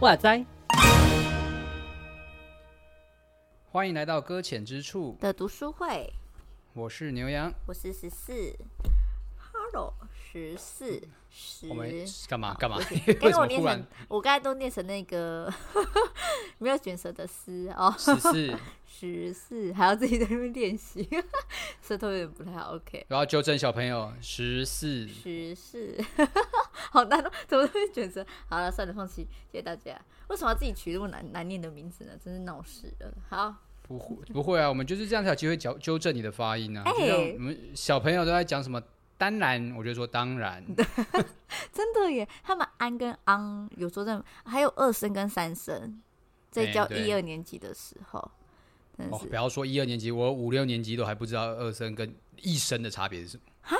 哇塞！欢迎来到搁浅之处。的读书会，我是牛羊，我是十四，Hello，十四十，我们干嘛干嘛？跟我念成，我刚才都念成那个没有卷舌的丝哦，十四十四，还要自己在那边练习，舌头有点不太好，OK，我要纠正小朋友，十四十四，好难哦，怎么会卷舌？好了，算了，放弃，谢谢大家。为什么要自己取那么难难念的名字呢？真是闹事了。好，不会不会啊，我们就是这样才有机会纠纠正你的发音啊。哎、欸，我们小朋友都在讲什么？当然，我就说当然。真的耶，他们安跟昂有时候在，还有二声跟三声，在教一二年级的时候。欸、哦，不要说一二年级，我五六年级都还不知道二声跟一声的差别是什么。哈？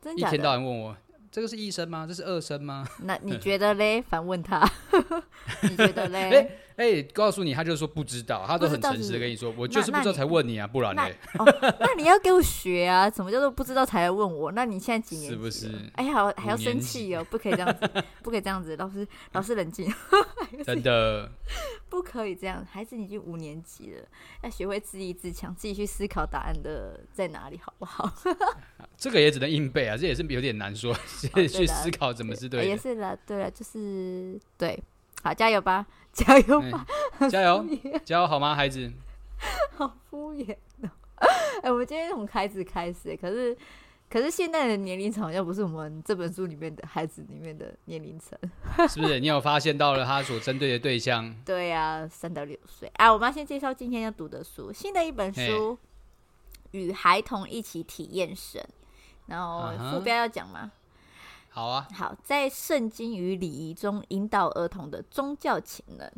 真的？一天到晚问我。这个是一声吗？这是二声吗？那你觉得嘞？反问他，你觉得嘞？哎哎、欸，告诉你，他就是说不知道，他都很诚实的跟你说，我就是不知道才问你啊，不然嘞？那，哦、那你要给我学啊？什么叫做不知道才来问我？那你现在几年级？是不是？哎呀，还要生气哦，不可以这样子，不可以这样子，老师老师冷静，真的不可以这样。孩子已经五年级了，要学会自立自强，自己去思考答案的在哪里，好不好？这个也只能硬背啊，这也是有点难说，去思考怎么是对的。也是啦，对了，就是对，好，加油吧，加油吧，欸、加油，加油好吗，孩子？好敷衍哦。哎，我们今天从孩子开始，可是可是现在的年龄层好像不是我们这本书里面的孩子里面的年龄层，是不是？你有发现到了他所针对的对象？对呀、啊，三到六岁。啊，我们要先介绍今天要读的书，新的一本书，欸《与孩童一起体验神》。然后副标要讲吗？好啊，好，在圣经与礼仪中引导儿童的宗教潜能。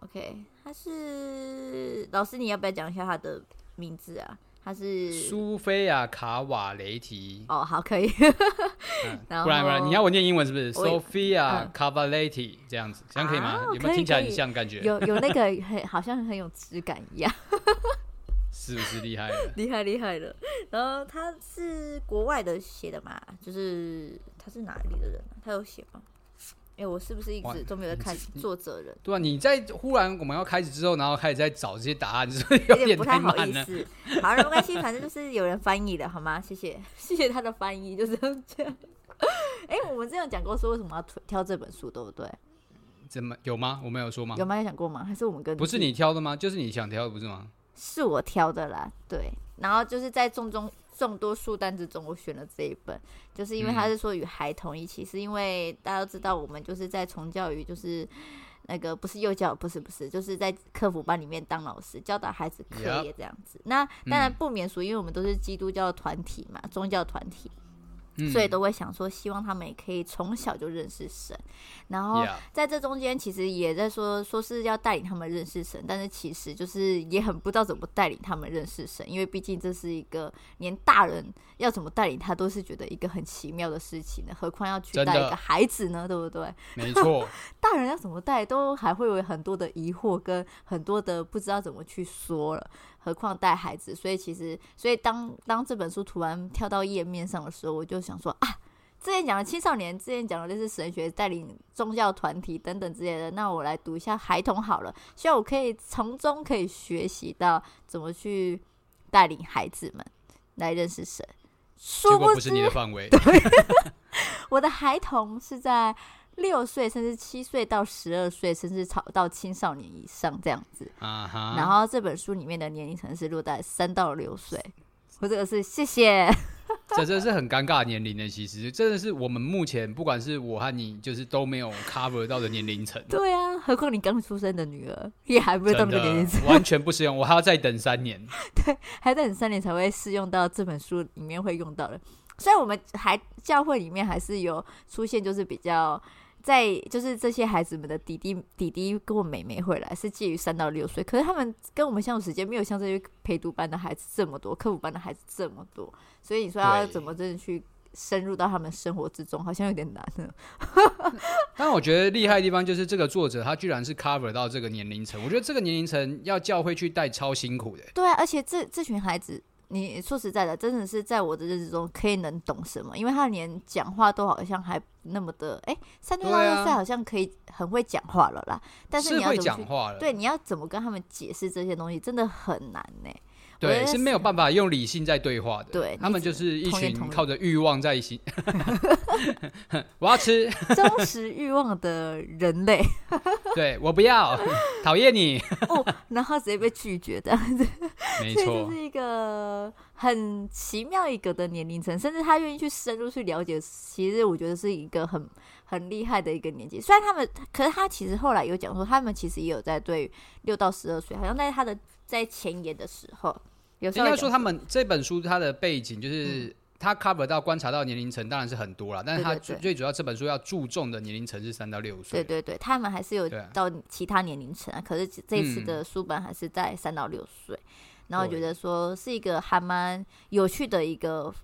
OK，他是老师，你要不要讲一下他的名字啊？他是苏菲亚卡瓦雷提。哦，好，可以。不然不然，你要我念英文是不是？Sophia Cavalletti 这样子，这样可以吗？有没有听起来很像感觉？有有那个很好像很有质感一样。是不是厉害了？厉害厉害了。然后他是国外的写的嘛？就是他是哪里的人？他有写吗？哎，我是不是一直都没有在看作者人？对啊，你在忽然我们要开始之后，然后开始在找这些答案，是不是有点不太好意思？好，没关系，反正就是有人翻译的，好吗？谢谢，谢谢他的翻译，就是这样。哎，我们之前讲过说为什么要挑这本书，对不对？怎么有吗？我没有说吗？有吗？有讲过吗？还是我们跟不是你挑的吗？就是你想挑的，不是吗？是我挑的啦，对，然后就是在众中众多书单之中，我选了这一本，就是因为他是说与孩童一起，是因为大家都知道我们就是在从教育，就是那个不是幼教，不是不是，就是在客服班里面当老师，教导孩子课业这样子。那当然不免俗，因为我们都是基督教团体嘛，宗教团体。所以都会想说，希望他们也可以从小就认识神。然后在这中间，其实也在说，说是要带领他们认识神，但是其实就是也很不知道怎么带领他们认识神，因为毕竟这是一个连大人要怎么带领他都是觉得一个很奇妙的事情呢，何况要去带一个孩子呢？对不对？没错，大人要怎么带都还会有很多的疑惑跟很多的不知道怎么去说了。何况带孩子，所以其实，所以当当这本书突然跳到页面上的时候，我就想说啊，之前讲的青少年，之前讲的就是神学带领宗教团体等等之类的，那我来读一下孩童好了，希望我可以从中可以学习到怎么去带领孩子们来认识神。结果不是你的范围，对，我的孩童是在。六岁甚至七岁到十二岁，甚至到到青少年以上这样子。啊哈然后这本书里面的年龄层是落在三到六岁。我这个是谢谢。这真的是很尴尬的年龄呢。其实真的是我们目前不管是我和你，就是都没有 cover 到的年龄层。对啊，何况你刚出生的女儿也还不会到那个年龄层，完全不适用。我还要再等三年。对，还等三年才会适用到这本书里面会用到的。虽然我们还教会里面还是有出现，就是比较。在就是这些孩子们的弟弟弟弟跟我妹妹会来，是介于三到六岁，可是他们跟我们相处时间没有像这些陪读班的孩子这么多，科普班的孩子这么多，所以你说要怎么真的去深入到他们生活之中，好像有点难呢。但我觉得厉害的地方就是这个作者他居然是 cover 到这个年龄层，我觉得这个年龄层要教会去带超辛苦的。对啊，而且这这群孩子。你说实在的，真的是在我的日子中可以能懂什么？因为他连讲话都好像还那么的，哎、欸，三六六岁好像可以很会讲话了啦。但是你要怎么去？对，你要怎么跟他们解释这些东西，真的很难呢、欸。对，是没有办法用理性在对话的。对，他们就是一群靠着欲望在一起。我要吃忠实欲望的人类。对，我不要，讨厌你。哦，然后直接被拒绝这样子。没错，这是一个很奇妙一个的年龄层，甚至他愿意去深入去了解。其实我觉得是一个很很厉害的一个年纪。虽然他们，可是他其实后来有讲说，他们其实也有在对六到十二岁，好像在他的在前沿的时候。应该说，他们这本书它的背景就是，他 cover 到观察到年龄层当然是很多了，但是他最最主要这本书要注重的年龄层是三到六岁。对对对，他们还是有到其他年龄层啊，可是这次的书本还是在三到六岁，然后觉得说是一个还蛮有趣的一个。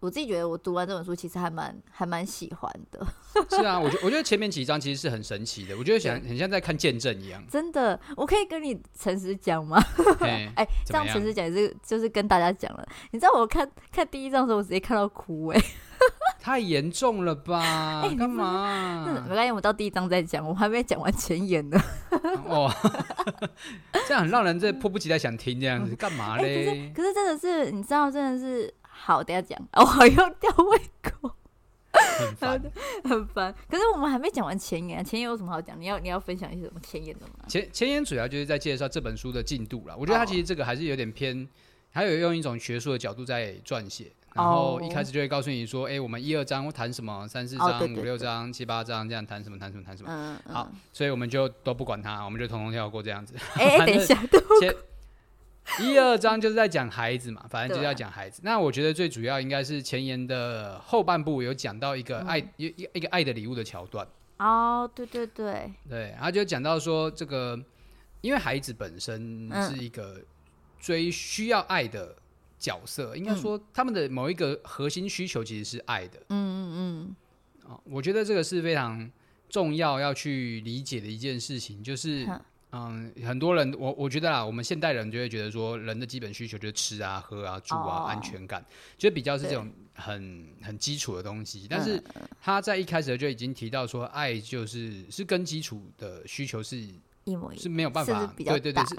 我自己觉得，我读完这本书，其实还蛮还蛮喜欢的。是啊，我觉我觉得前面几章其实是很神奇的，我觉得像很像在看见证一样。真的，我可以跟你诚实讲吗？哎、欸，这样诚实讲也是就是跟大家讲了。你知道我看看第一章的时候，我直接看到哭哎、欸，太严重了吧？干、欸、嘛？没关系，我到第一章再讲，我还没讲完前言呢。哦，这样很让人这迫不及待想听这样子，干嘛嘞、欸？可是可是真的是，你知道，真的是。好，等下讲。我好像吊胃口，很烦，很烦。可是我们还没讲完前言，前言有什么好讲？你要你要分享一些什么前言的吗？前前言主要就是在介绍这本书的进度啦。我觉得它其实这个还是有点偏，哦、还有用一种学术的角度在撰写。然后一开始就会告诉你说，哎、欸，我们一二章谈什么，三四章、哦、五六章、七八章这样谈什么谈什么谈什么。好，所以我们就都不管它，我们就统统跳过这样子。哎、欸，等一下，前。一二章就是在讲孩子嘛，反正就是要讲孩子。那我觉得最主要应该是前言的后半部有讲到一个爱一一、嗯、一个爱的礼物的桥段。哦，对对对，对，他就讲到说这个，因为孩子本身是一个最需要爱的角色，嗯、应该说他们的某一个核心需求其实是爱的。嗯嗯嗯。哦，我觉得这个是非常重要要去理解的一件事情，就是。嗯，很多人，我我觉得啦，我们现代人就会觉得说，人的基本需求就是吃啊、喝啊、住啊、oh. 安全感，就比较是这种很很基础的东西。但是他在一开始就已经提到说，爱就是是跟基础的需求是一模一样，是没有办法，对对对，是，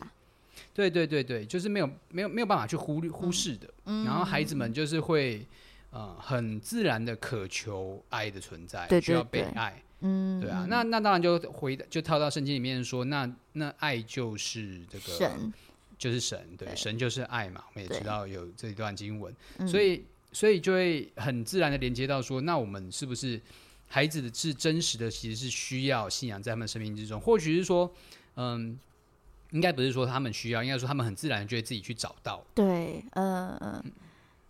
对对对对，就是没有没有没有办法去忽略忽视的。嗯、然后孩子们就是会呃很自然的渴求爱的存在，对对对，需要被爱。嗯，对啊，那那当然就回就套到圣经里面说，那那爱就是这个神，就是神，对，对神就是爱嘛，我们也知道有这一段经文，所以所以就会很自然的连接到说，那我们是不是孩子的是真实的，其实是需要信仰在他们生命之中，或许是说，嗯，应该不是说他们需要，应该说他们很自然就会自己去找到，对，嗯嗯。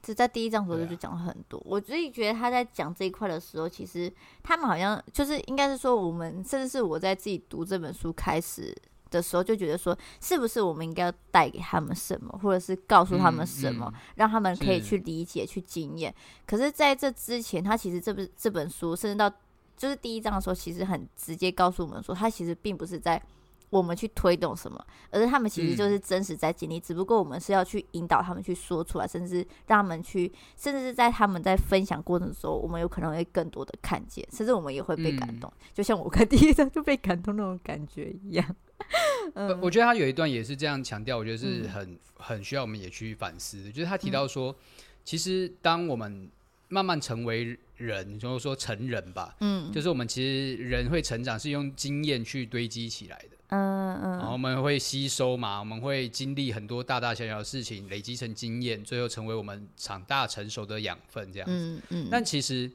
只在第一章的时候就讲了很多，啊、我自己觉得他在讲这一块的时候，其实他们好像就是应该是说，我们甚至是我在自己读这本书开始的时候，就觉得说，是不是我们应该要带给他们什么，或者是告诉他们什么，嗯嗯、让他们可以去理解、去经验。可是在这之前，他其实这本这本书，甚至到就是第一章的时候，其实很直接告诉我们说，他其实并不是在。我们去推动什么，而是他们其实就是真实在经历，嗯、只不过我们是要去引导他们去说出来，甚至让他们去，甚至是在他们在分享过程的时候，我们有可能会更多的看见，甚至我们也会被感动，嗯、就像我看第一章就被感动那种感觉一样。嗯，我觉得他有一段也是这样强调，我觉得是很很需要我们也去反思的，就是他提到说，嗯、其实当我们慢慢成为人，就是说成人吧，嗯，就是我们其实人会成长是用经验去堆积起来的。嗯嗯，然后我们会吸收嘛，我们会经历很多大大小小的事情，累积成经验，最后成为我们长大成熟的养分，这样子。嗯嗯。但其实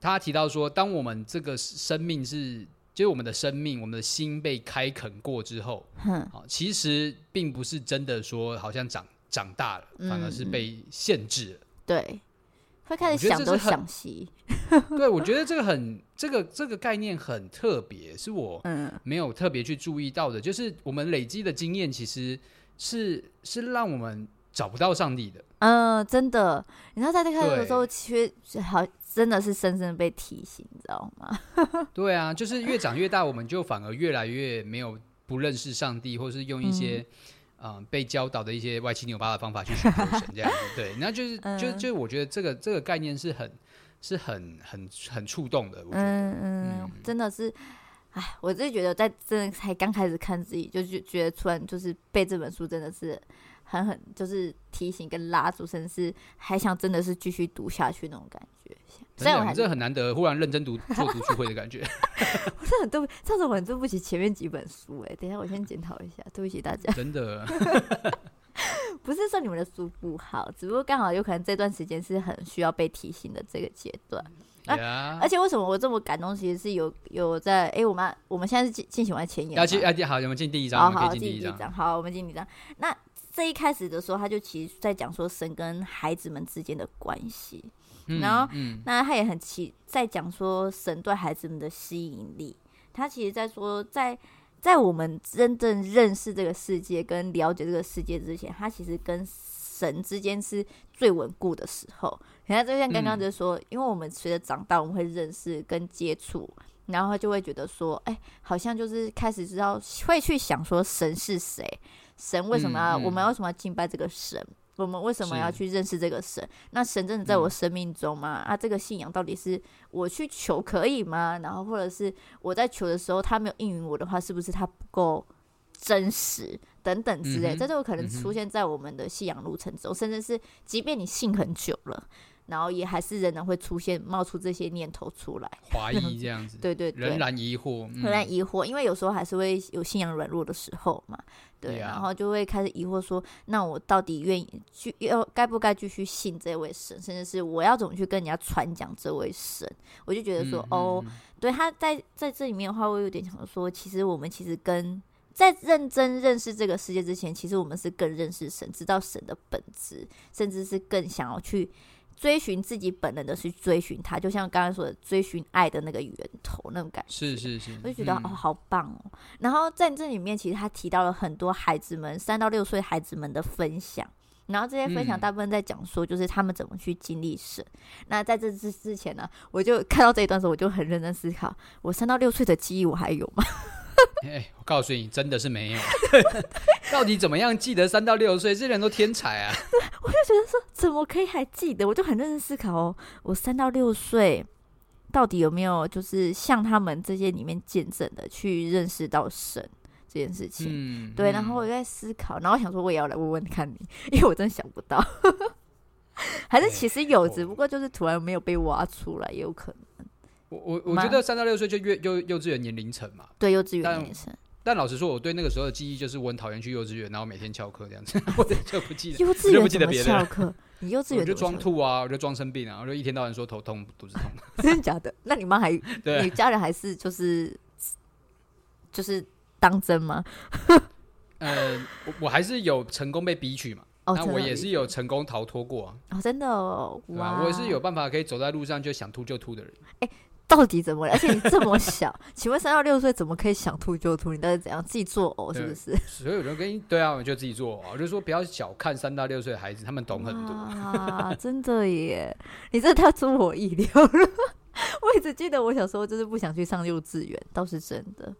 他提到说，当我们这个生命是，就是我们的生命，我们的心被开垦过之后，嗯，其实并不是真的说好像长长大了，反而是被限制了。对。会开始想东想西，对，我觉得这个很，这个这个概念很特别，是我没有特别去注意到的。就是我们累积的经验，其实是是让我们找不到上帝的。嗯，真的，你知道在那开始的时候，其实好真的是深深被提醒，你知道吗？对啊，就是越长越大，我们就反而越来越没有不认识上帝，或是用一些。嗯被教导的一些歪七扭八的方法去寻求神这样子，对，那就是，嗯、就就我觉得这个这个概念是很是很很很触动的，我觉得，嗯嗯，真的是，哎，我自己觉得在真的才刚开始看自己，就就觉得突然就是被这本书真的是狠狠就是提醒跟拉住，甚至是还想真的是继续读下去那种感觉。这样这很难得，忽然认真读做读书会的感觉。我是很对不起，上次我很对不起前面几本书哎，等一下我先检讨一下，对不起大家。真的，不是说你们的书不好，只不过刚好有可能这段时间是很需要被提醒的这个阶段。啊，而且为什么我这么感动？其实是有有在哎，我们我们现在是进进行完前言，要进要进好，我们进第一章，好好进第一章，好，我们进第一章。那这一开始的时候，他就其实在讲说神跟孩子们之间的关系。然后，嗯、那他也很奇，在讲说神对孩子们的吸引力。他其实，在说，在在我们真正认识这个世界跟了解这个世界之前，他其实跟神之间是最稳固的时候。你看，就像刚刚就说，嗯、因为我们随着长大，我们会认识跟接触，然后就会觉得说，哎，好像就是开始知道，会去想说神是谁，神为什么要，嗯嗯、我们为什么要敬拜这个神？我们为什么要去认识这个神？那神真的在我生命中吗？嗯、啊，这个信仰到底是我去求可以吗？然后或者是我在求的时候，他没有应允我的话，是不是他不够真实等等之类？嗯、这都有可能出现在我们的信仰路程中，嗯、甚至是即便你信很久了。然后也还是仍然会出现冒出这些念头出来，怀疑这样子，对对对，仍然疑惑，仍然疑惑，因为有时候还是会有信仰软弱的时候嘛，对，对啊、然后就会开始疑惑说，那我到底愿意去要该不该继续信这位神，甚至是我要怎么去跟人家传讲这位神？我就觉得说，嗯、哦，对，他在在这里面的话，我有点想说，其实我们其实跟在认真认识这个世界之前，其实我们是更认识神，知道神的本质，甚至是更想要去。追寻自己本能的去追寻他，就像刚刚说的，追寻爱的那个源头那种感觉。是是是，我就觉得、嗯、哦，好棒哦。然后在这里面，其实他提到了很多孩子们三到六岁孩子们的分享，然后这些分享大部分在讲说，就是他们怎么去经历神。嗯、那在这之之前呢，我就看到这一段时候，我就很认真思考，我三到六岁的记忆我还有吗？哎，我告诉你，真的是没有。到底怎么样记得三到六岁？这些人都天才啊！我就觉得说，怎么可以还记得？我就很认真思考哦，我三到六岁到底有没有就是像他们这些里面见证的去认识到神这件事情？嗯、对。然后我就在思考，然后我想说，我也要来问问看你，因为我真的想不到，还是其实有，只不过就是突然没有被挖出来，也有可能。我我我觉得三到六岁就幼幼幼稚园年龄层嘛，对幼稚园年龄层。但老实说，我对那个时候的记忆就是我很讨厌去幼稚园，然后每天翘课这样子，我就不记得。幼稚园怎么翘课？你幼稚园我就装吐啊，我就装生病啊，我就一天到晚说头痛、肚子痛。真的假的？那你妈还，对你家人还是就是就是当真吗？呃，我我还是有成功被逼去嘛。哦，那我也是有成功逃脱过啊。哦，真的哦，哇，我也是有办法可以走在路上就想吐就吐的人。欸到底怎么了？而且你这么小，请问三到六岁怎么可以想吐就吐？你到底怎样自己作呕是不是？所以有人跟你对啊，我就自己作呕。我就说不要小看三到六岁的孩子，他们懂很多啊！真的耶，你这太出我意料了。我一直记得我小时候就是不想去上幼稚园，倒是真的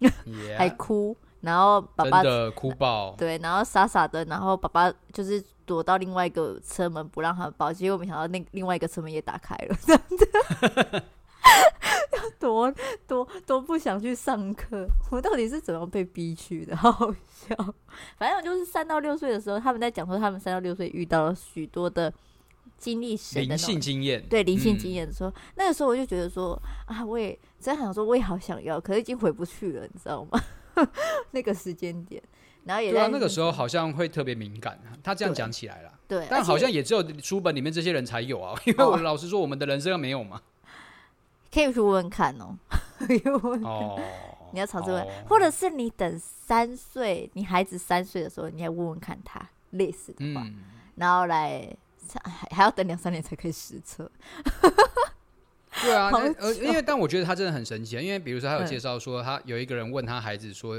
，Yeah. 还哭，然后爸爸真的哭爆，对，然后傻傻的，然后爸爸就是躲到另外一个车门不让他抱，结果没想到那另外一个车门也打开了，真的。多多多不想去上课，我到底是怎么被逼去的？好好笑。反正我就是三到六岁的时候，他们在讲说他们三到六岁遇到了许多的经历神的灵性经验，对灵性经验的时候，嗯、那个时候我就觉得说啊，我也真的想说，我也好想要，可是已经回不去了，你知道吗？那个时间点，然后也对、啊、那个时候好像会特别敏感。他这样讲起来了，对，但好像也只有书本里面这些人才有啊，因为我老实说，我们的人生没有嘛。可以去问问看哦，哦，你要尝试问，哦、或者是你等三岁，你孩子三岁的时候，你要问问看他类似的话，嗯、然后来还还要等两三年才可以实测，对啊，呃，因为但我觉得他真的很神奇啊，因为比如说他有介绍说，他有一个人问他孩子说，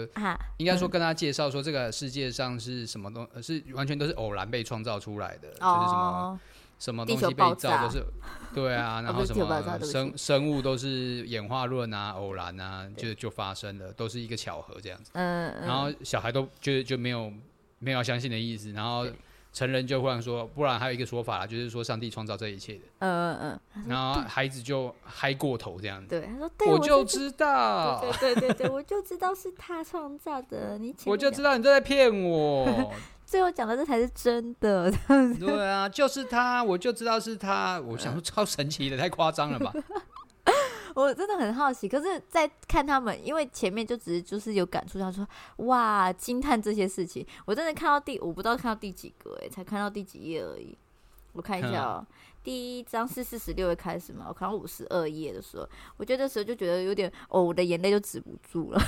应该说跟他介绍说，这个世界上是什么东，是完全都是偶然被创造出来的，就是什么什么东西被造都是，对啊，然后什么生生物都是演化论啊，偶然啊，就就发生了，都是一个巧合这样子，嗯，然后小孩都就就没有没有要相信的意思，然后。成人就忽然说，不然还有一个说法，就是说上帝创造这一切的。嗯嗯嗯。然后孩子就嗨过头这样子。对，他说：“对，我就知道。”对对对对，我就知道是他创造的。你我就知道你都在骗我。最后讲的这才是真的。对啊，就是他，我就知道是他。我想说超神奇的，太夸张了吧。我真的很好奇，可是，在看他们，因为前面就只是就是有感触，他说哇，惊叹这些事情。我真的看到第，我不知道看到第几个，哎，才看到第几页而已。我看一下哦，嗯、第一章是四十六页开始嘛，我看到五十二页的时候，我觉得这时候就觉得有点，哦，我的眼泪就止不住了。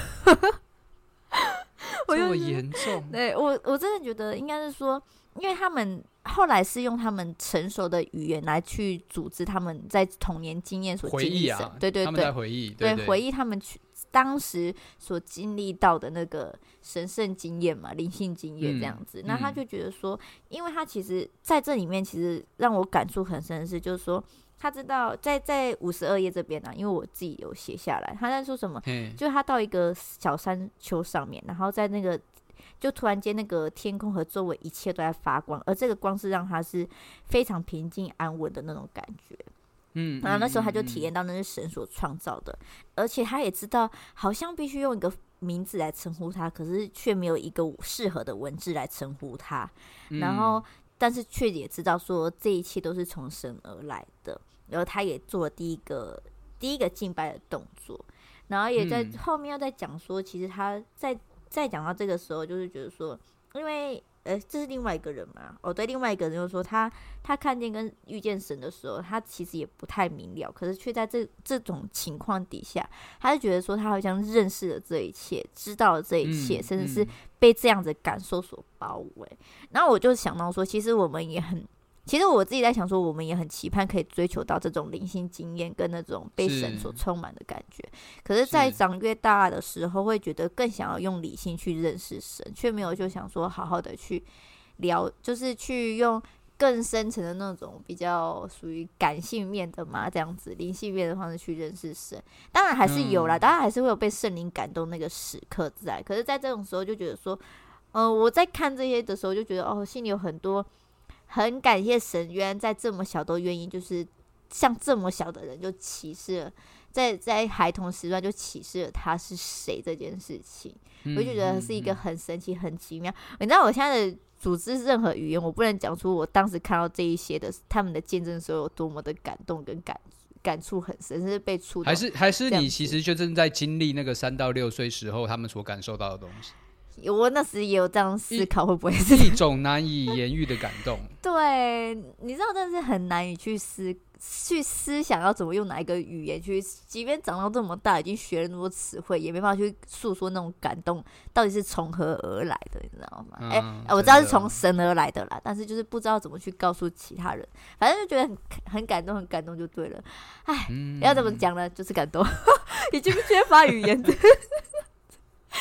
这么严重？对我，我真的觉得应该是说。因为他们后来是用他们成熟的语言来去组织他们在童年经验所经历的，啊、对对对，在回忆，对，回忆他们去当时所经历到的那个神圣经验嘛，灵性经验这样子。嗯、那他就觉得说，因为他其实在这里面，其实让我感触很深的是，就是说他知道在在五十二页这边呢、啊，因为我自己有写下来，他在说什么，嘿就他到一个小山丘上面，然后在那个。就突然间，那个天空和周围一切都在发光，而这个光是让他是非常平静安稳的那种感觉。嗯，然后那时候他就体验到那是神所创造的，而且他也知道，好像必须用一个名字来称呼他，可是却没有一个适合的文字来称呼他。然后，但是却也知道说这一切都是从神而来的。然后他也做了第一个第一个敬拜的动作，然后也在后面又在讲说，其实他在。再讲到这个时候，就是觉得说，因为呃，这是另外一个人嘛。哦，对，另外一个人就是说他，他他看见跟遇见神的时候，他其实也不太明了，可是却在这这种情况底下，他就觉得说，他好像认识了这一切，知道了这一切，嗯、甚至是被这样子感受所包围。嗯、然后我就想到说，其实我们也很。其实我自己在想说，我们也很期盼可以追求到这种灵性经验跟那种被神所充满的感觉。是可是，在长越大的时候，会觉得更想要用理性去认识神，却没有就想说好好的去聊，就是去用更深层的那种比较属于感性面的嘛，这样子灵性面的方式去认识神。当然还是有啦，嗯、当然还是会有被圣灵感动那个时刻在。可是，在这种时候就觉得说，嗯、呃，我在看这些的时候就觉得哦，心里有很多。很感谢神，渊在这么小都愿意，就是像这么小的人就启示了，在在孩童时段就启示了他是谁这件事情，嗯、我就觉得是一个很神奇、很奇妙。嗯、你知道我现在的组织任何语言，我不能讲出我当时看到这一些的他们的见证的时候有多么的感动跟感感触很深，甚至被触动。还是还是你其实就正在经历那个三到六岁时候他们所感受到的东西。我那时也有这样思考，会不会是一种难以言喻的感动？对，你知道，真的是很难以去思去思想要怎么用哪一个语言去，即便长到这么大，已经学了那么多词汇，也没办法去诉说那种感动到底是从何而来的，你知道吗？哎、嗯欸，我知道是从神而来的啦，但是就是不知道怎么去告诉其他人，反正就觉得很很感动，很感动就对了。哎，嗯、要怎么讲呢？就是感动，已经缺乏语言。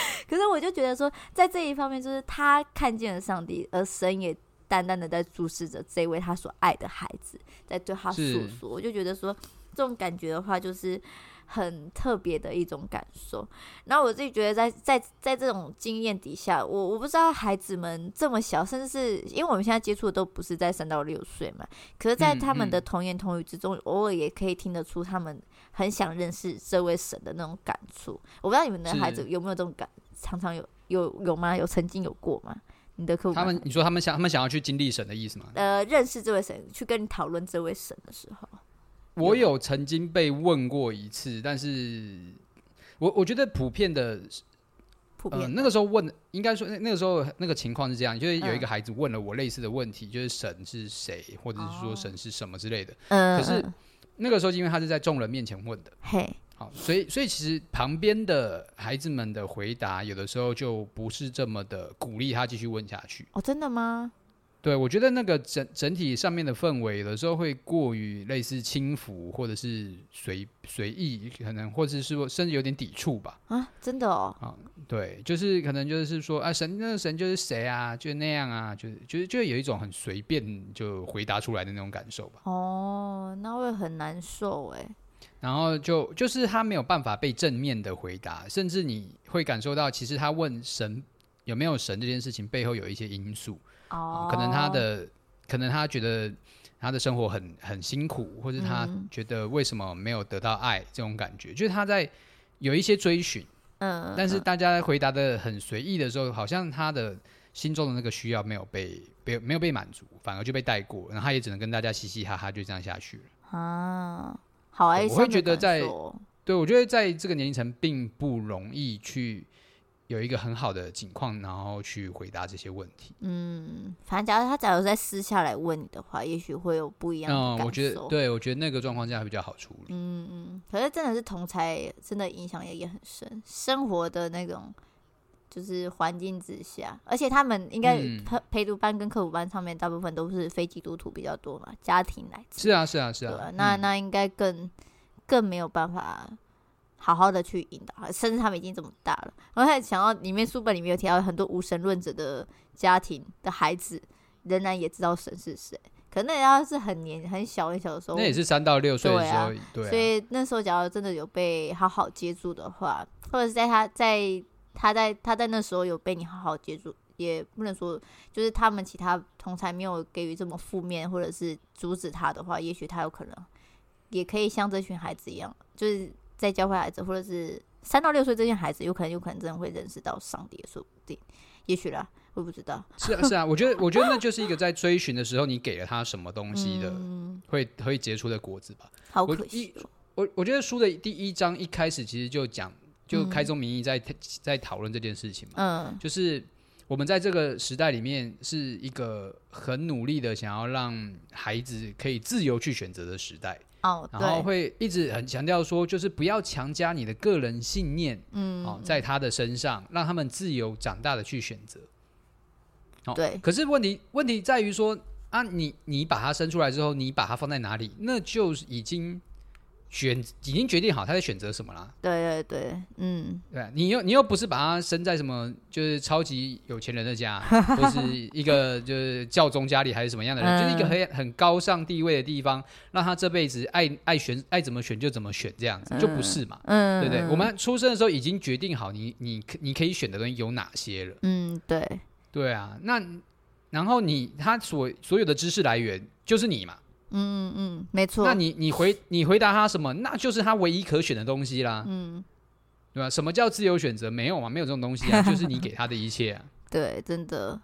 可是我就觉得说，在这一方面，就是他看见了上帝，而神也淡淡的在注视着这位他所爱的孩子，在对他诉说。我就觉得说，这种感觉的话，就是很特别的一种感受。然后我自己觉得在，在在在这种经验底下，我我不知道孩子们这么小，甚至是因为我们现在接触的都不是在三到六岁嘛，可是，在他们的童言童语之中，嗯嗯、偶尔也可以听得出他们很想认识这位神的那种感触。我不知道你们的孩子有没有这种感。常常有有有吗？有曾经有过吗？你的客户他们，你说他们想他们想要去经历神的意思吗？呃，认识这位神，去跟你讨论这位神的时候，我有曾经被问过一次，但是我我觉得普遍的，普遍那个时候问，应该说那那个时候那个情况是这样，就是有一个孩子问了我类似的问题，嗯、就是神是谁，或者是说神是什么之类的。嗯，可是那个时候因为他是在众人面前问的，嘿。好，所以所以其实旁边的孩子们的回答，有的时候就不是这么的鼓励他继续问下去。哦，真的吗？对，我觉得那个整整体上面的氛围，有的时候会过于类似轻浮，或者是随随意，可能或者是说甚至有点抵触吧。啊，真的哦。啊，对，就是可能就是说啊，神那个神就是谁啊，就那样啊，就是就是就有一种很随便就回答出来的那种感受吧。哦，那会很难受哎。然后就就是他没有办法被正面的回答，甚至你会感受到，其实他问神有没有神这件事情背后有一些因素。哦、oh.，可能他的，可能他觉得他的生活很很辛苦，或者他觉得为什么没有得到爱这种感觉，嗯、就是他在有一些追寻，嗯，但是大家回答的很随意的时候，好像他的心中的那个需要没有被被没有被满足，反而就被带过，然后他也只能跟大家嘻嘻哈哈就这样下去了。啊，好哀伤，我会觉得在，对，我觉得在这个年龄层并不容易去。有一个很好的情况，然后去回答这些问题。嗯，反正假如他假如在私下来问你的话，也许会有不一样的感受。嗯，我觉得，对，我觉得那个状况下会比较好处理。嗯嗯，可是真的是同才真的影响也也很深，生活的那种就是环境之下，而且他们应该陪陪读班跟课辅班上面大部分都是非基督徒比较多嘛，家庭来自。是啊是啊是啊，啊那、嗯、那应该更更没有办法。好好的去引导，甚至他们已经这么大了。我还想到里面书本里面有提到很多无神论者的家庭的孩子，仍然也知道神是谁。可那要是很年很小很小的时候，那也是三到六岁的时候，对啊，对啊。所以那时候，假如真的有被好好接住的话，或者是在他在他在他在那时候有被你好好接住，也不能说就是他们其他同才没有给予这么负面，或者是阻止他的话，也许他有可能也可以像这群孩子一样，就是。在教会孩子，或者是三到六岁这些孩子，有可能有可能真的会认识到上帝，说不定，也许啦，我不知道。是啊，是啊，我觉得，我觉得那 就是一个在追寻的时候，你给了他什么东西的，嗯、会会结出的果子吧。好可惜。我我我觉得书的第一章一开始其实就讲，就开宗明义在在讨论这件事情嘛。嗯。就是我们在这个时代里面，是一个很努力的想要让孩子可以自由去选择的时代。哦，然后会一直很强调说，就是不要强加你的个人信念，嗯，哦，在他的身上，让他们自由长大的去选择。哦，对。可是问题问题在于说啊，你你把他生出来之后，你把他放在哪里，那就已经。选已经决定好他在选择什么啦。对对对，嗯，对，你又你又不是把他生在什么就是超级有钱人的家，或是一个就是教宗家里还是什么样的人，嗯、就是一个很很高尚地位的地方，让他这辈子爱爱选爱怎么选就怎么选这样子，就不是嘛？嗯，对不对？我们出生的时候已经决定好你你你可以选的东西有哪些了。嗯，对，对啊，那然后你他所所有的知识来源就是你嘛。嗯嗯嗯，没错。那你你回你回答他什么？那就是他唯一可选的东西啦。嗯，对吧？什么叫自由选择？没有嘛，没有这种东西啊，就是你给他的一切啊。对，真的，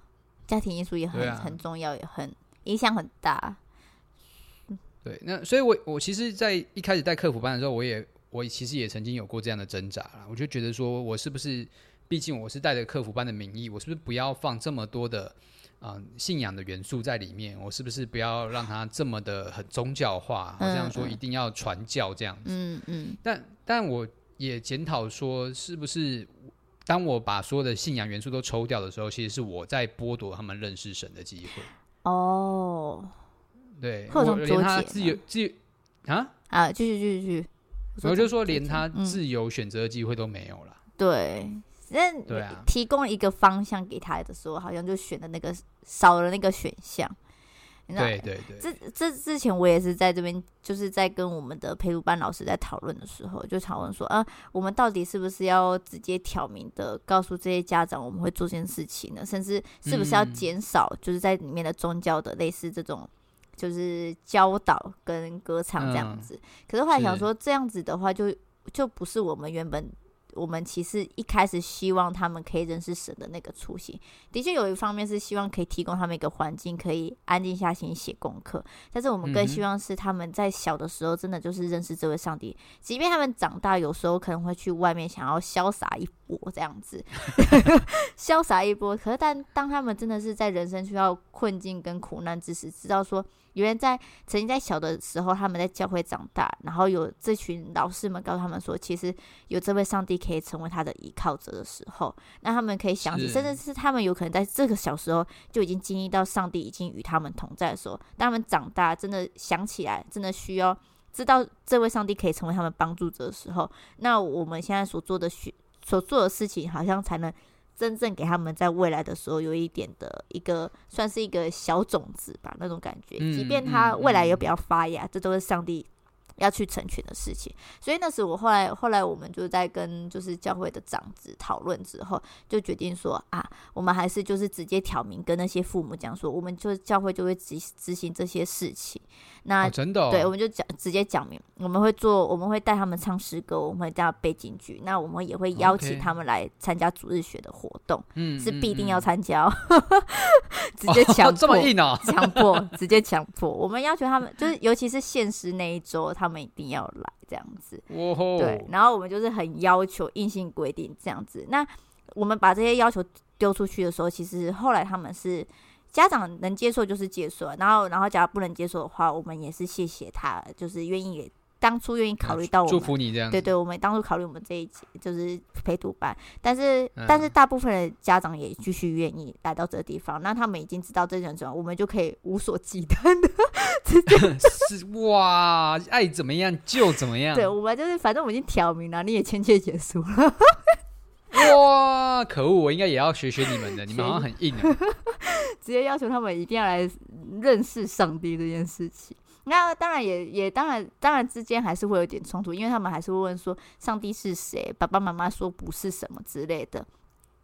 家庭因素也很、啊、很重要，也很影响很大。对，那所以我，我我其实，在一开始带客服班的时候，我也我其实也曾经有过这样的挣扎啦。我就觉得说，我是不是，毕竟我是带着客服班的名义，我是不是不要放这么多的。嗯，信仰的元素在里面，我是不是不要让它这么的很宗教化？好像说一定要传教这样子。嗯嗯。但但我也检讨说，是不是当我把所有的信仰元素都抽掉的时候，其实是我在剥夺他们认识神的机会。哦。对。或者连他自由自由啊啊，继续继续继续。我就说，连他自由选择的机会都没有了。对。那提供一个方向给他的时候，好像就选的那个少了那个选项。对对对。这这之前我也是在这边，就是在跟我们的陪读班老师在讨论的时候，就讨论说，啊，我们到底是不是要直接挑明的告诉这些家长，我们会做这件事情呢？甚至是不是要减少，就是在里面的宗教的类似这种，就是教导跟歌唱这样子。可是后来想说，这样子的话，就就不是我们原本。我们其实一开始希望他们可以认识神的那个初心，的确有一方面是希望可以提供他们一个环境，可以安静下心写功课。但是我们更希望是他们在小的时候，真的就是认识这位上帝。即便他们长大，有时候可能会去外面想要潇洒一波这样子，潇洒一波。可是，但当他们真的是在人生需要困境跟苦难之时，知道说。原来在曾经在小的时候，他们在教会长大，然后有这群老师们告诉他们说，其实有这位上帝可以成为他的依靠者的时候，那他们可以想起，甚至是他们有可能在这个小时候就已经经历到上帝已经与他们同在的时候，当他们长大，真的想起来，真的需要知道这位上帝可以成为他们帮助者的时候，那我们现在所做的学所做的事情，好像才能。真正给他们在未来的时候有一点的一个，算是一个小种子吧，那种感觉。即便他未来有比较发芽，这都是上帝要去成全的事情，所以那时我后来后来我们就在跟就是教会的长子讨论之后，就决定说啊，我们还是就是直接挑明跟那些父母讲说，我们就教会就会执执行这些事情。那、哦、真的、哦、对，我们就讲直接讲明，我们会做，我们会带他们唱诗歌，我们会带背景剧，那我们也会邀请他们来参加主日学的活动，嗯，是必定要参加、直接强迫、哦、这么硬啊，强迫直接强迫，我们要求他们就是尤其是现实那一周。他们一定要来这样子，对，然后我们就是很要求硬性规定这样子。那我们把这些要求丢出去的时候，其实后来他们是家长能接受就是接受，然后然后假如不能接受的话，我们也是谢谢他，就是愿意给。当初愿意考虑到我们，祝福你这样。对对，我们当初考虑我们这一集就是陪读班，但是、嗯、但是大部分的家长也继续愿意来到这个地方，那他们已经知道这种情况，我们就可以无所忌惮的直接 是哇，爱怎么样就怎么样。对，我们就是反正我们已经挑明了，你也签切结束了。哇，可恶！我应该也要学学你们的，你们好像很硬啊，直接要求他们一定要来认识上帝这件事情。那当然也也当然当然之间还是会有点冲突，因为他们还是会问说上帝是谁？爸爸妈妈说不是什么之类的。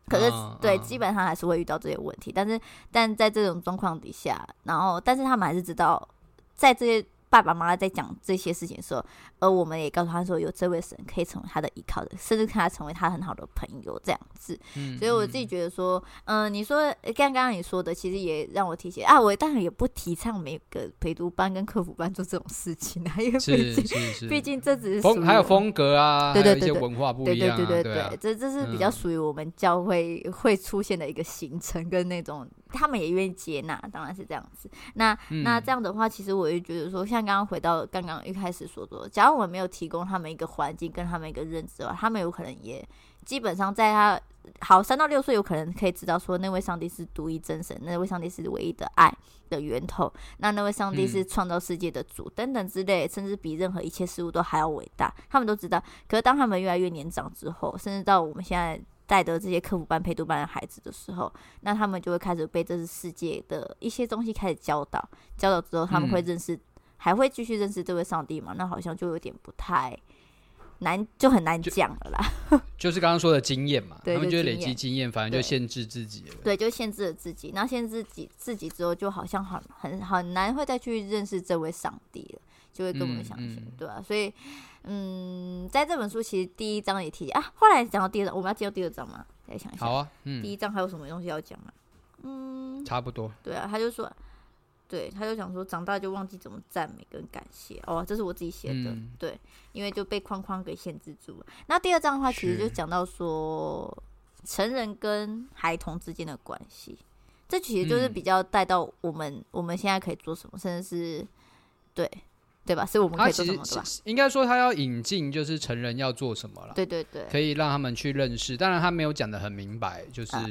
可是、uh, uh. 对，基本上还是会遇到这些问题。但是但在这种状况底下，然后但是他们还是知道在这些。爸爸妈妈在讲这些事情的时候，而我们也告诉他说，有这位神可以成为他的依靠的，甚至看他成为他很好的朋友这样子。嗯，所以我自己觉得说，嗯、呃，你说刚刚你说的，其实也让我提醒啊，我当然也不提倡每个陪读班跟客服班做这种事情啊，因为毕竟毕竟这只是风还有风格啊，对对对，文化不一样、啊，对对对对对，这这是比较属于我们教会会出现的一个行程跟那种。他们也愿意接纳，当然是这样子。那、嗯、那这样的话，其实我也觉得说，像刚刚回到刚刚一开始所说的，假如我们没有提供他们一个环境跟他们一个认知的话，他们有可能也基本上在他好三到六岁，有可能可以知道说，那位上帝是独一真神，那位上帝是唯一的爱的源头，那那位上帝是创造世界的主、嗯、等等之类，甚至比任何一切事物都还要伟大，他们都知道。可是当他们越来越年长之后，甚至到我们现在。带的这些科普班、陪读班的孩子的时候，那他们就会开始被这个世界的一些东西开始教导，教导之后他们会认识，嗯、还会继续认识这位上帝吗？那好像就有点不太难，就很难讲了啦。就，就是刚刚说的经验嘛，对，他们就累积经验，反正就限制自己了。对，就限制了自己。那限制自己自己之后，就好像很很很难会再去认识这位上帝了，就会跟我们相信，嗯嗯、对吧、啊？所以。嗯，在这本书其实第一章也提啊，后来讲到第二章，我们要接到第二章吗？再想一下。好啊，嗯，第一章还有什么东西要讲吗？嗯，差不多。对啊，他就说，对，他就想说，长大就忘记怎么赞美跟感谢。哦，这是我自己写的，嗯、对，因为就被框框给限制住了。那第二章的话，其实就讲到说，成人跟孩童之间的关系，这其实就是比较带到我们、嗯、我们现在可以做什么，甚至是对。对吧？所以我们可以做什么？对吧？应该说他要引进，就是成人要做什么了。对对对，可以让他们去认识。当然他没有讲的很明白，就是、啊、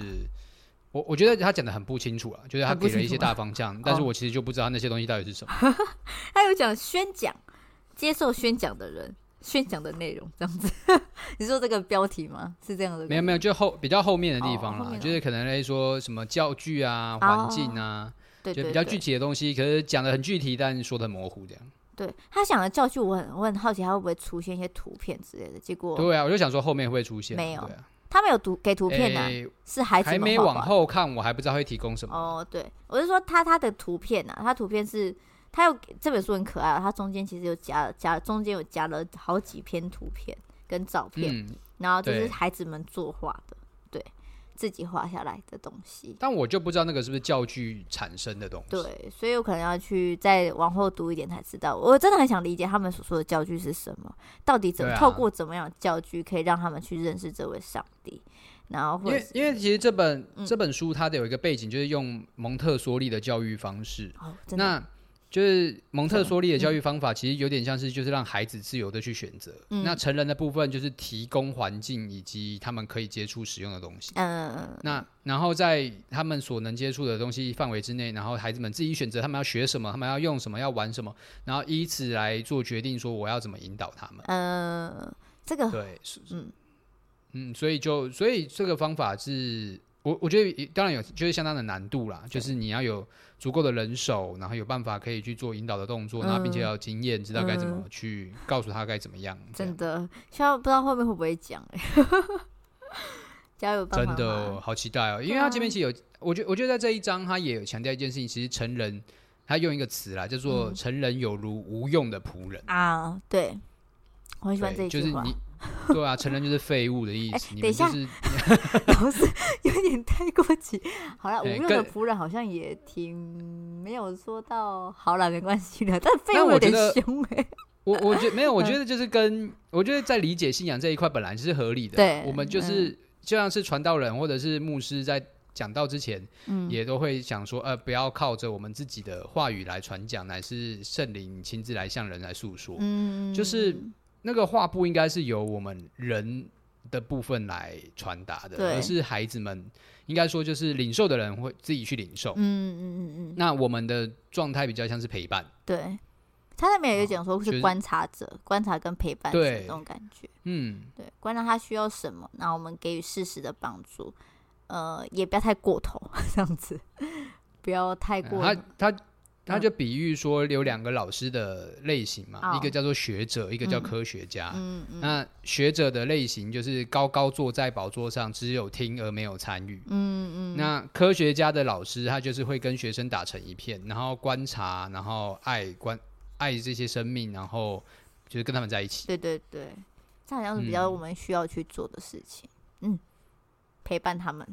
我我觉得他讲的很不清楚了，就是他给了一些大方向，但是我其实就不知道那些东西到底是什么。哦、他有讲宣讲，接受宣讲的人，宣讲的内容这样子。你说这个标题吗？是这样的？没有没有，就后比较后面的地方啦，哦、就是可能来说什么教具啊、环境啊，对、哦，就比较具体的东西，可是讲的很具体，但说得很模糊这样。对他想的教具，我很我很好奇，他会不会出现一些图片之类的？结果对啊，我就想说后面会不会出现？没有，啊、他们有图给图片的、啊欸，是孩子们还没往后看，我还不知道会提供什么。哦，对，我是说他他的图片啊，他图片是，他有这本书很可爱啊，他中间其实有夹了加中间有夹了好几篇图片跟照片，嗯、然后就是孩子们作画的。自己画下来的东西，但我就不知道那个是不是教具产生的东西。对，所以我可能要去再往后读一点才知道。我真的很想理解他们所说的教具是什么，到底怎么、啊、透过怎么样教具可以让他们去认识这位上帝。然后，因为因为其实这本、嗯、这本书它的有一个背景，就是用蒙特梭利的教育方式。哦、那就是蒙特梭利的教育方法，其实有点像是就是让孩子自由的去选择。嗯、那成人的部分就是提供环境以及他们可以接触使用的东西。嗯，那然后在他们所能接触的东西范围之内，然后孩子们自己选择他们要学什么，他们要用什么，要玩什么，然后以此来做决定，说我要怎么引导他们。嗯，这个对，嗯嗯，所以就所以这个方法是。我我觉得当然有，就是相当的难度啦。就是你要有足够的人手，然后有办法可以去做引导的动作，嗯、然后并且要有经验，知道该怎么去告诉他该怎么样。真的，现在不知道后面会不会讲哎。加油！真的好期待哦，因为他前面其实有，我觉我觉得在这一章他也有强调一件事情，其实成人他用一个词啦，叫做“成人有如无用的仆人”啊。对，我很喜欢这一句话。对啊，成人就是废物的意思。欸、等一下，是老师有点太过激。好了，无用的仆人好像也挺没有说到。好了，没关系了，但废物有点凶哎、欸。我我觉得没有，我觉得就是跟我觉得在理解信仰这一块本来就是合理的。对，我们就是、嗯、就像是传道人或者是牧师在讲道之前，嗯，也都会想说，呃，不要靠着我们自己的话语来传讲，乃是圣灵亲自来向人来诉说。嗯，就是。那个话不应该是由我们人的部分来传达的，而是孩子们应该说就是领受的人会自己去领受。嗯嗯嗯嗯。那我们的状态比较像是陪伴。对，他那边也有讲说是观察者，哦、观察跟陪伴这种感觉。嗯，对，观察他需要什么，那我们给予适时的帮助。呃，也不要太过头，这样子，不要太过。他他。他就比喻说有两个老师的类型嘛，嗯、一个叫做学者，一个叫科学家。嗯嗯、那学者的类型就是高高坐在宝座上，只有听而没有参与。嗯嗯、那科学家的老师，他就是会跟学生打成一片，然后观察，然后爱观爱这些生命，然后就是跟他们在一起。对对对，这好像是比较我们需要去做的事情。嗯，嗯，陪伴他们。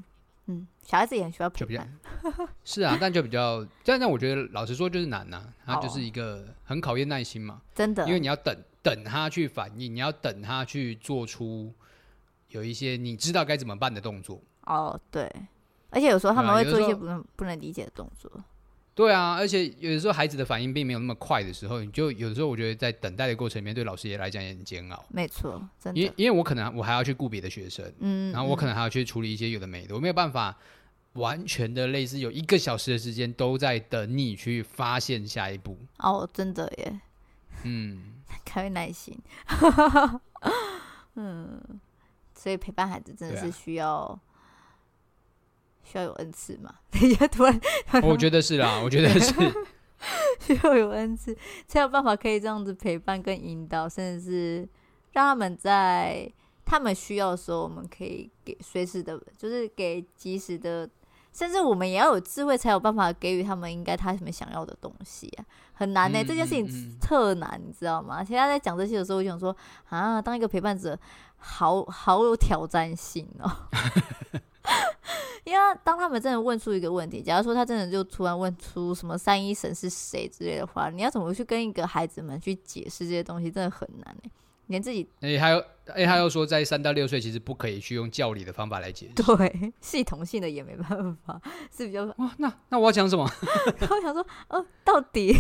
嗯，小孩子也很需要陪伴，是啊，但就比较，但但我觉得老实说就是难呐、啊，他就是一个很考验耐心嘛，真的，因为你要等等他去反应，你要等他去做出有一些你知道该怎么办的动作。哦，对，而且有时候他们会做一些不能不能理解的动作。对啊，而且有的时候孩子的反应并没有那么快的时候，你就有的时候我觉得在等待的过程里面，对老师也来讲也很煎熬。没错，真的。因为因为我可能我还要去顾别的学生，嗯，然后我可能还要去处理一些有的没的，我没有办法完全的类似有一个小时的时间都在等你去发现下一步。哦，真的耶。嗯，开耐心。嗯，所以陪伴孩子真的是需要。需要有恩赐嘛？等一下，突然，我觉得是啦，我觉得是 需要有恩赐，才有办法可以这样子陪伴跟引导，甚至是让他们在他们需要的时候，我们可以给随时的，就是给及时的，甚至我们也要有智慧，才有办法给予他们应该他们想要的东西啊，很难呢、欸，嗯、这件事情特难，你知道吗？其实他在讲这些的时候，我想说啊，当一个陪伴者，好好有挑战性哦、喔。因为当他们真的问出一个问题，假如说他真的就突然问出什么三一神是谁之类的话，你要怎么去跟一个孩子们去解释这些东西，真的很难哎，连自己哎，还有哎，他又说在三到六岁其实不可以去用教理的方法来解释，对，系统性的也没办法，是比较哇，那那我要讲什么？我想说，哦，到底，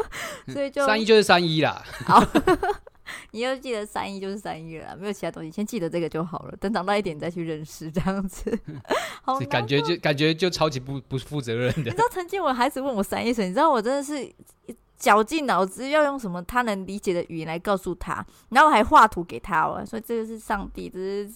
所以就三一就是三一啦。好。你要记得三一就是三一了，没有其他东西，先记得这个就好了。等长大一点再去认识这样子，好感觉就感觉就超级不不负责任的。你知道曾经我孩子问我三一神，你知道我真的是绞尽脑汁要用什么他能理解的语言来告诉他，然后我还画图给他，我说这个是上帝，这是。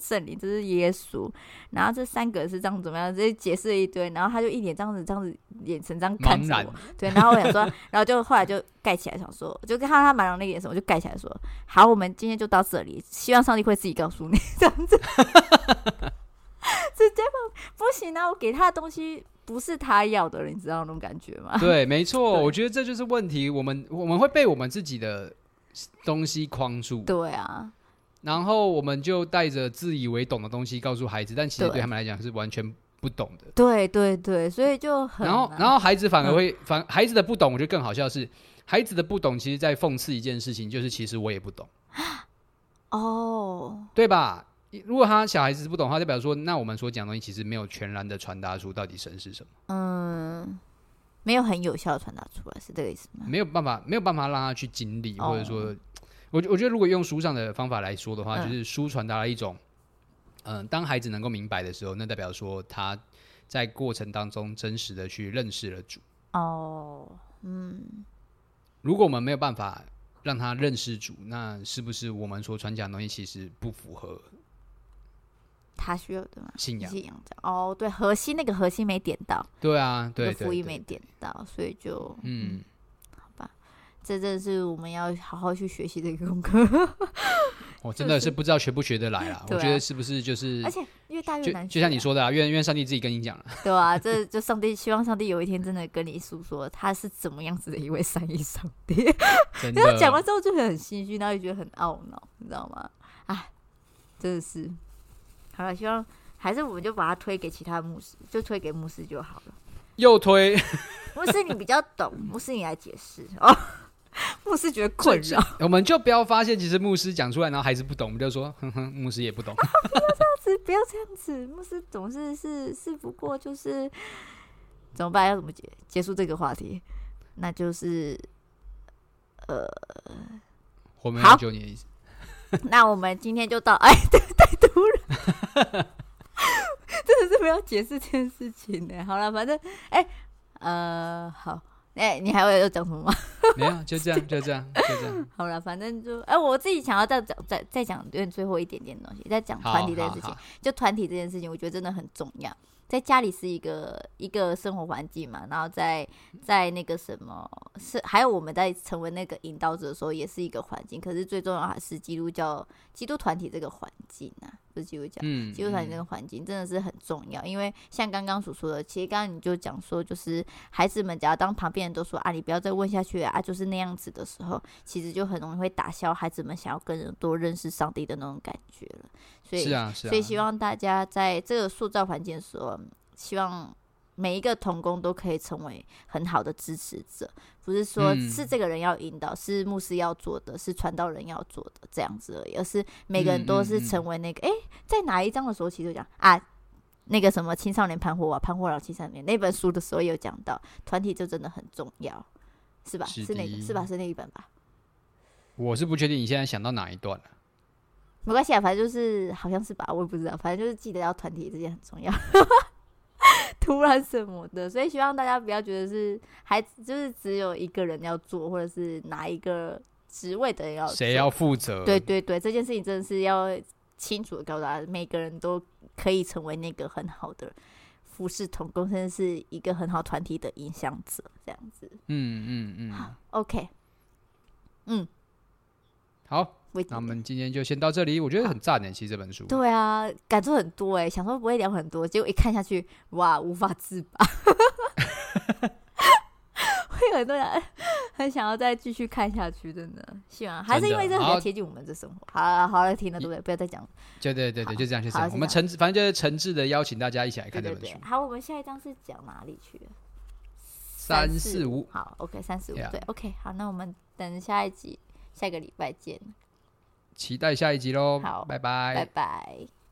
圣灵，这是耶稣，然后这三个是这样怎么样？这解释了一堆，然后他就一脸这样子，这样子眼神这样看着我，对，然后我想说，然后就后来就盖起来，想说，就看到他茫然的眼神，我就盖起来说，好，我们今天就到这里，希望上帝会自己告诉你，这样子，直接不行啊！我给他的东西不是他要的，你知道那种感觉吗？对，没错，我觉得这就是问题，我们我们会被我们自己的东西框住，对啊。然后我们就带着自以为懂的东西告诉孩子，但其实对他们来讲是完全不懂的。对对对，所以就很……然后然后孩子反而会、嗯、反孩子的不懂，我觉得更好笑是孩子的不懂，其实在讽刺一件事情，就是其实我也不懂。哦，对吧？如果他小孩子不懂的话，就表示说，那我们所讲的东西其实没有全然的传达出到底神是什么。嗯，没有很有效的传达出来，是这个意思吗？没有办法，没有办法让他去经历，哦、或者说，我我觉得如果用书上的方法来说的话，嗯、就是书传达了一种，嗯、呃，当孩子能够明白的时候，那代表说他在过程当中真实的去认识了主。哦，嗯，如果我们没有办法让他认识主，那是不是我们所传讲的东西其实不符合？他需要的吗？信仰，信仰哦，对，核心那个核心没点到，对啊，对，福音没点到，所以就嗯，这真的是我们要好好去学习的一个功课。我 真的是不知道学不学得来啊！我觉得是不是就是，而且越大越难，就像你说的啊，愿愿上帝自己跟你讲了，对啊，这就上帝希望上帝有一天真的跟你诉说他是怎么样子的一位善意上帝。真的，讲完之后就很心虚，然后就觉得很懊恼，你知道吗？哎，真的是。好了，希望还是我们就把它推给其他牧师，就推给牧师就好了。又推牧师，你比较懂，牧师你来解释哦。牧师觉得困扰，我们就不要发现，其实牧师讲出来，然后还是不懂，我们就说，哼哼，牧师也不懂。不要这样子，不要这样子，牧师总是是是不过就是怎么办？要怎么结结束这个话题？那就是呃，我们要救你的意思。那我们今天就到，哎，对，太突然，真的是不要解释这件事情呢。好了，反正，哎，呃，好，哎，你还有要讲什么吗？没有，就这样，就这样，就这样。好了，反正就，哎，我自己想要再讲，再再讲，点最后一点点东西，再讲团体这件事情，就团体这件事情，我觉得真的很重要。在家里是一个一个生活环境嘛，然后在在那个什么是还有我们在成为那个引导者的时候，也是一个环境。可是最重要还是基督教基督团体这个环境啊，不是基督教，嗯，基督团体那个环境真的是很重要。因为像刚刚所说的，其实刚刚你就讲说，就是孩子们，只要当旁边人都说啊，你不要再问下去啊，就是那样子的时候，其实就很容易会打消孩子们想要跟人多认识上帝的那种感觉了。所以，是啊，是啊，所以希望大家在这个塑造环境的时候，希望每一个童工都可以成为很好的支持者，不是说是这个人要引导，嗯、是牧师要做的，是传道人要做的这样子而已，而是每个人都是成为那个。哎、嗯嗯嗯，在哪一章的时候，其实讲啊，那个什么青少年盘活啊，盘活老青少年那本书的时候有讲到，团体就真的很重要，是吧？是，是那个是吧？是那一本吧？我是不确定你现在想到哪一段了。没关系啊，反正就是好像是吧，我也不知道，反正就是记得要团体这件很重要。突然什么的，所以希望大家不要觉得是孩子，就是只有一个人要做，或者是哪一个职位的人要，谁要负责？对对对，这件事情真的是要清楚的告诉大家，每个人都可以成为那个很好的服侍同工，甚至是一个很好团体的影响者，这样子。嗯嗯嗯。好，OK。嗯，好。那我们今天就先到这里，我觉得很赞诶，其实这本书。对啊，感触很多诶，想说不会聊很多，结果一看下去，哇，无法自拔。会有很多人很想要再继续看下去，真的。希望还是因为这比较贴近我们的生活。好了，好了，停了，对不对？不要再讲了。对对对对，就这样，就这样。我们诚，反正就是诚挚的邀请大家一起来看这本书。好，我们下一章是讲哪里去？三四五。好，OK，三四五，对，OK，好，那我们等下一集，下个礼拜见。期待下一集喽！好，拜拜，拜拜。